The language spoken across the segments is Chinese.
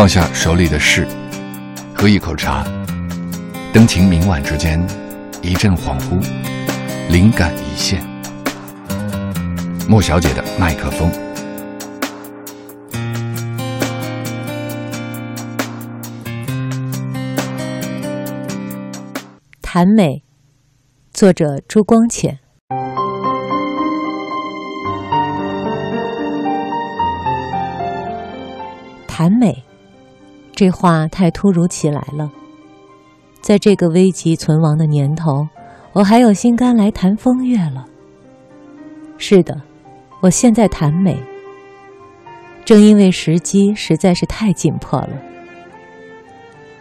放下手里的事，喝一口茶，灯情明晚之间，一阵恍惚，灵感一现。莫小姐的麦克风。谈美，作者朱光潜。谈美，这话太突如其来了。在这个危急存亡的年头，我还有心肝来谈风月了。是的，我现在谈美，正因为时机实在是太紧迫了。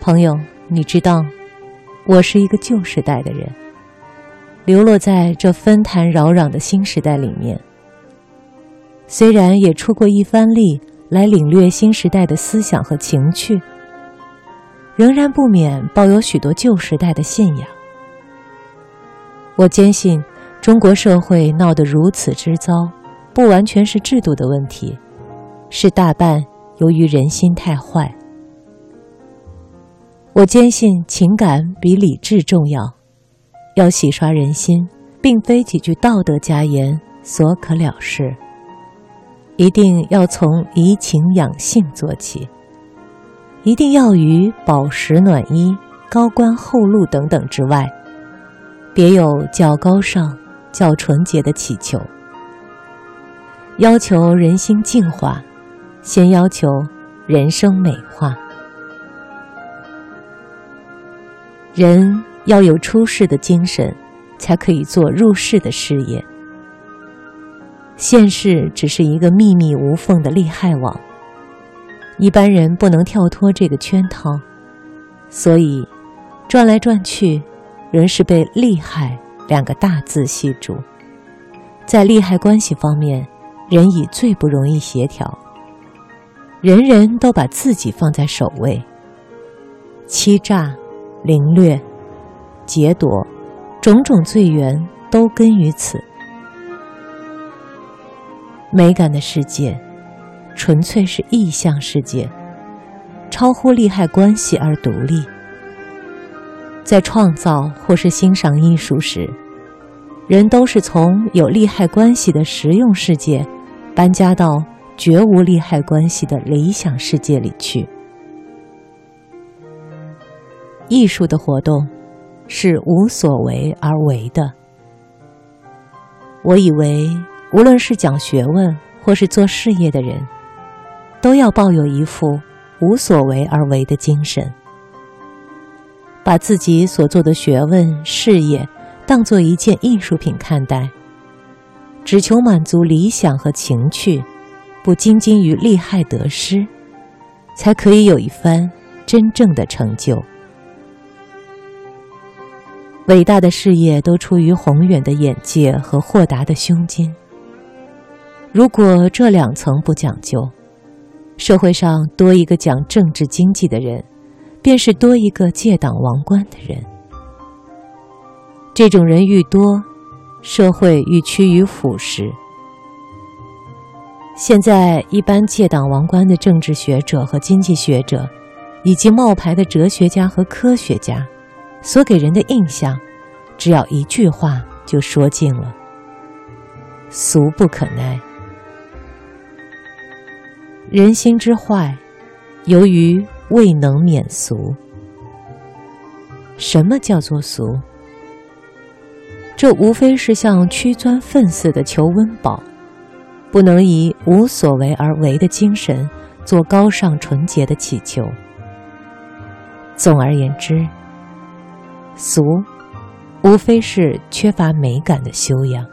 朋友，你知道，我是一个旧时代的人，流落在这纷坛扰攘的新时代里面。虽然也出过一番力。来领略新时代的思想和情趣，仍然不免抱有许多旧时代的信仰。我坚信，中国社会闹得如此之糟，不完全是制度的问题，是大半由于人心太坏。我坚信，情感比理智重要，要洗刷人心，并非几句道德佳言所可了事。一定要从怡情养性做起，一定要于饱食暖衣、高官厚禄等等之外，别有较高尚、较纯洁的祈求。要求人心净化，先要求人生美化。人要有出世的精神，才可以做入世的事业。现世只是一个密密无缝的利害网，一般人不能跳脱这个圈套，所以转来转去，仍是被利害两个大字系住。在利害关系方面，人以最不容易协调，人人都把自己放在首位，欺诈、凌掠、劫夺，种种罪源都根于此。美感的世界，纯粹是意象世界，超乎利害关系而独立。在创造或是欣赏艺术时，人都是从有利害关系的实用世界，搬家到绝无利害关系的理想世界里去。艺术的活动，是无所为而为的。我以为。无论是讲学问或是做事业的人，都要抱有一副无所为而为的精神，把自己所做的学问事业当做一件艺术品看待，只求满足理想和情趣，不斤斤于利害得失，才可以有一番真正的成就。伟大的事业都出于宏远的眼界和豁达的胸襟。如果这两层不讲究，社会上多一个讲政治经济的人，便是多一个借党王冠的人。这种人愈多，社会愈趋于腐蚀。现在一般借党王冠的政治学者和经济学者，以及冒牌的哲学家和科学家，所给人的印象，只要一句话就说尽了：俗不可耐。人心之坏，由于未能免俗。什么叫做俗？这无非是像屈钻粪似的求温饱，不能以无所为而为的精神做高尚纯洁的祈求。总而言之，俗，无非是缺乏美感的修养。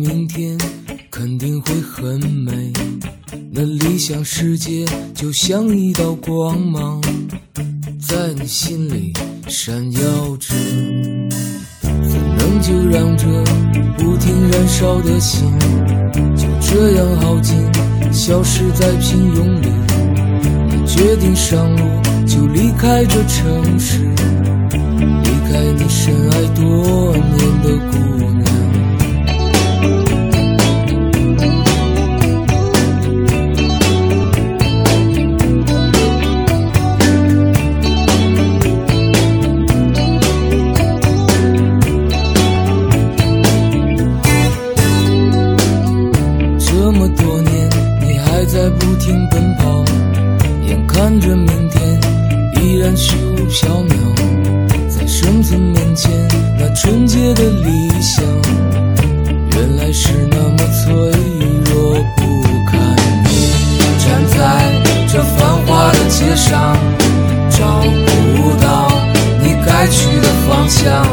明天肯定会很美。那理想世界就像一道光芒，在你心里闪耀着。怎能就让这不停燃烧的心，就这样耗尽，消失在平庸里？你决定上路，就离开这城市。离开你深爱多年的姑娘。不停奔跑，眼看着明天依然虚无缥缈。在生存面前，那纯洁的理想，原来是那么脆弱不堪。站在这繁华的街上，找不到你该去的方向。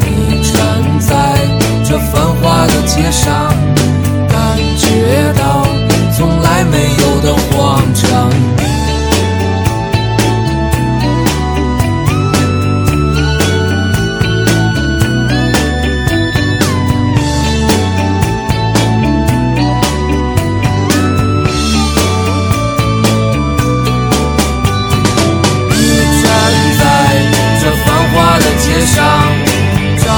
你站在这繁华的街上，上找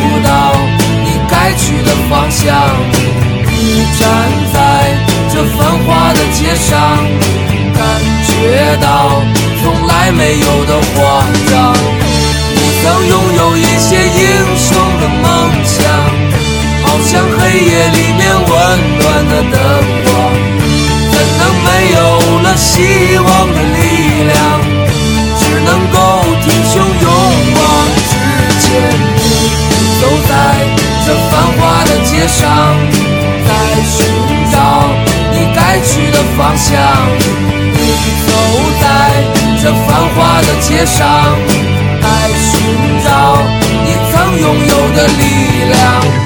不到你该去的方向。你站在这繁华的街上感觉到从来没有的慌张。你曾拥有一些英雄的梦想好像黑夜里面温暖的灯光。怎能没有了希望的力量街上，在寻找你该去的方向。走在这繁华的街上，在寻找你曾拥有的力量。